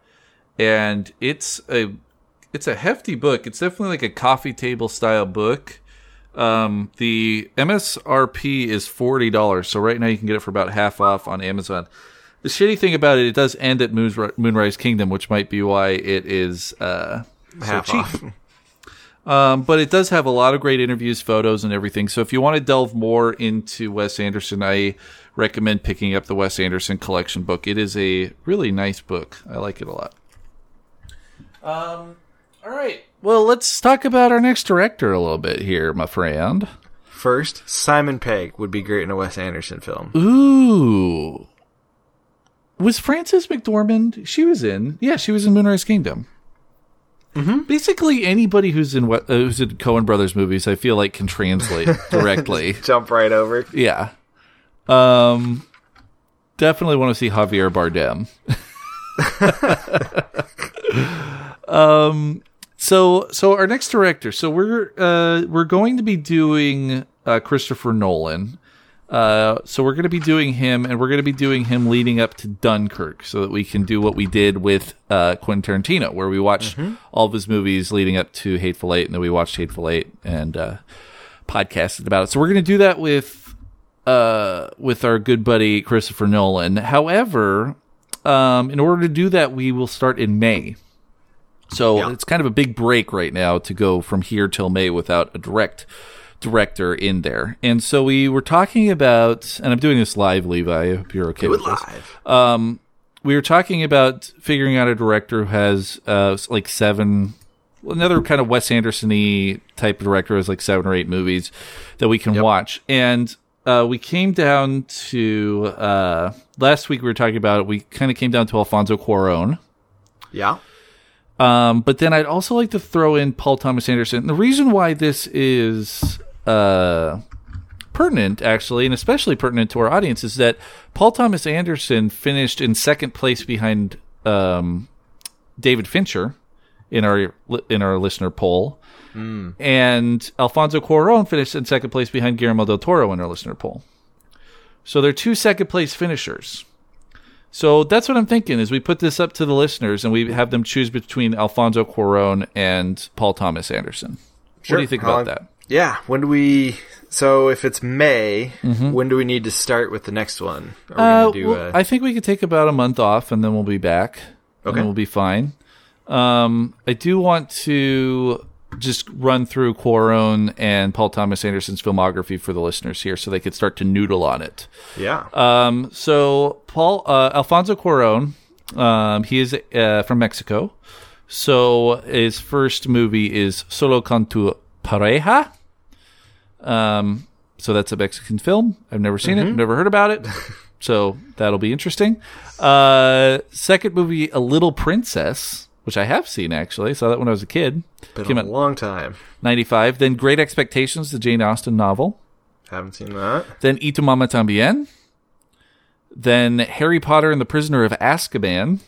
and it's a it's a hefty book. It's definitely like a coffee table style book. Um, the MSRP is forty dollars, so right now you can get it for about half off on Amazon. The shitty thing about it, it does end at Moonri- Moonrise Kingdom, which might be why it is uh, so Half cheap. off. Um, but it does have a lot of great interviews, photos, and everything. So if you want to delve more into Wes Anderson, I recommend picking up the Wes Anderson collection book. It is a really nice book. I like it a lot. Um, all right. Well, let's talk about our next director a little bit here, my friend. First, Simon Pegg would be great in a Wes Anderson film. Ooh. Was Frances McDormand? She was in. Yeah, she was in Moonrise Kingdom. Mm-hmm. Basically, anybody who's in what uh, who's in Coen Brothers movies, I feel like can translate directly. Jump right over. yeah. Um. Definitely want to see Javier Bardem. um. So so our next director. So we're uh we're going to be doing uh, Christopher Nolan. Uh, so we're going to be doing him, and we're going to be doing him leading up to Dunkirk, so that we can do what we did with uh, Quentin Tarantino, where we watched all of his movies leading up to Hateful Eight, and then we watched Hateful Eight and uh, podcasted about it. So we're going to do that with uh, with our good buddy Christopher Nolan. However, um, in order to do that, we will start in May. So Yeah. it's kind of a big break right now to go from here till May without a direct director in there. And so we were talking about, and I'm doing this live, Levi. I hope you're okay Do it with this live. um, we were talking about figuring out a director who has uh, like seven, another kind of Wes Anderson-y type of director has like seven or eight movies that we can watch, and uh, we came down to uh, last week. We were talking about it. We kind of came down to Alfonso Cuarón. Yeah. Um, but then I'd also like to throw in Paul Thomas Anderson. The reason why this is uh, pertinent, actually, and especially pertinent to our audience, is that Paul Thomas Anderson finished in second place behind um, David Fincher in our in our listener poll, and Alfonso Cuarón finished in second place behind Guillermo del Toro in our listener poll. So they're two second place finishers. So that's what I'm thinking is we put this up to the listeners and we have them choose between Alfonso Cuarón and Paul Thomas Anderson. What do you think about long- that? Yeah. When do we? So if it's May, Mm-hmm. when do we need to start with the next one? Are we Uh, do? well, uh, I think we could take about a month off and then we'll be back. And Okay. then we'll be fine. Um, I do want to just run through Cuarón and Paul Thomas Anderson's filmography for the listeners here so they could start to noodle on it. yeah. Um, so Paul uh, Alfonso Cuarón, um, he is uh, from Mexico. So his first movie is Solo con tu pareja. Um, so that's a Mexican film. I've never seen it. I've never heard about it. so that'll be interesting. Uh, second movie, A Little Princess, which I have seen actually. Saw that when I was a kid. Been Came a out long time. 95. Then Great Expectations, the Jane Austen novel. Haven't seen that. Then Y tu Mama Tambien. Then Harry Potter and the Prisoner of Azkaban.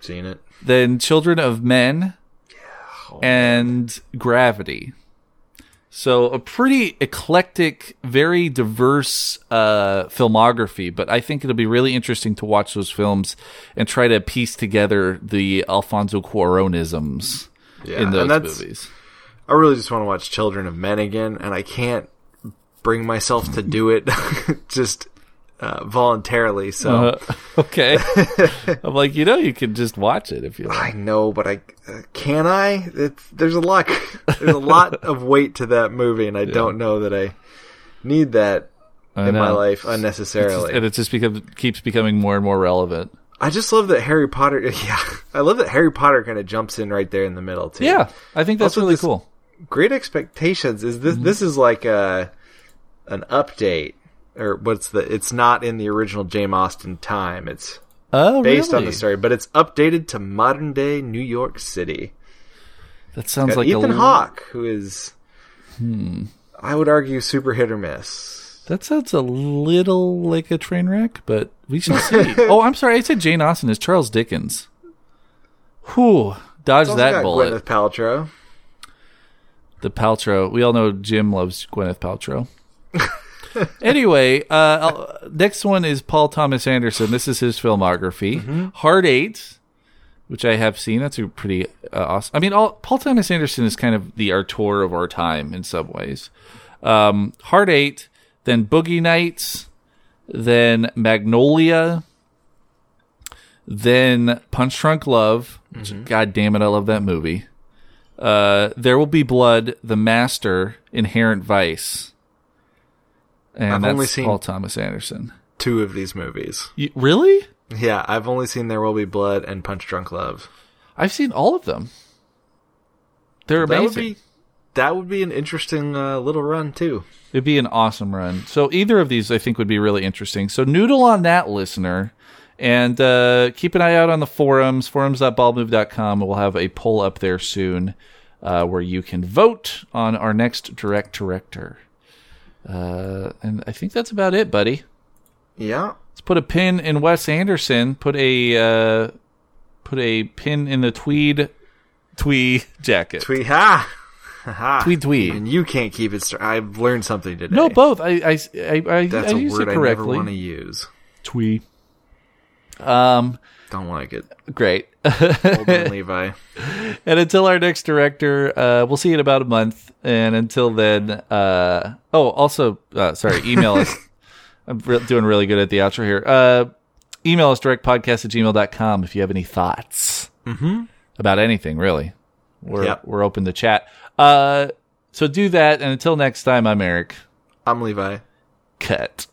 Seen it. Then Children of Men. Yeah. Oh, and Gravity. So a pretty eclectic, very diverse uh, filmography, but I think it'll be really interesting to watch those films and try to piece together the Alfonso Cuaronisms Yeah, in those and that's- movies. I really just want to watch Children of Men again, and I can't bring myself to do it just uh, voluntarily. So Uh, okay. I'm like, you know, you can just watch it if you like. I know, but I uh, can I? It's, there's a lot. There's a lot of weight to that movie, and I don't know that I need that I in my life unnecessarily. and it just becomes keeps becoming more and more relevant. I just love that Harry Potter. Yeah, I love that Harry Potter kind of jumps in right there in the middle too. Yeah, I think that's Also, really cool. Great Expectations is this. This is like a an update, or what's the? It's not in the original James Austen time. It's Oh, based on the story, but it's updated to modern day New York City. That sounds like Ethan a, Hawke, who is, Hmm. I would argue, super hit or miss. That sounds a little like a train wreck, but we shall see. oh, I'm sorry. I said Jane Austen is Charles Dickens. Whew. Dodge that bullet. Gwyneth Paltrow. The Paltrow. We all know Jim loves Gwyneth Paltrow. anyway, uh, next one is Paul Thomas Anderson. This is his filmography. Hard Eight, which I have seen. That's a pretty uh, awesome. I mean, all, Paul Thomas Anderson is kind of the auteur of our time in some ways. Um, Hard Eight, then Boogie Nights, then Magnolia, then Punch Drunk Love. Which, God damn it, I love that movie. Uh, there will be blood. The Master, Inherent Vice, and I've that's only seen- Paul Thomas Anderson. Two of these movies. You, really? Yeah, I've only seen There Will Be Blood and Punch Drunk Love. I've seen all of them. They're That would amazing. be that would be an interesting uh, little run too. It'd be an awesome run. So either of these, I think, would be really interesting. So noodle on that, listener, and uh, keep an eye out on the forums, forums.baldmove.com. We'll have a poll up there soon uh, where you can vote on our next direct director. Uh, and I think that's about it, buddy. Yeah. Let's put a pin in Wes Anderson. Put a uh, put a pin in the tweed twee jacket. Tweet ha. Ha. Tweed tweed. And you can't keep it straight. I've learned something today. No, both. I I I, I, That's I a use word it I never want to use. Twee. Um, Don't like it. great. Levi. and until our next director, uh, we'll see you in about a month. And until then, uh, oh, also, uh, sorry, email us. I'm re- doing really good at the outro here. Uh, email us directpodcast at gmail.com if you have any thoughts about anything, really. We're, Yep. we're open to chat. Uh, so do that. And until next time, I'm Eric. I'm Levi. Cut.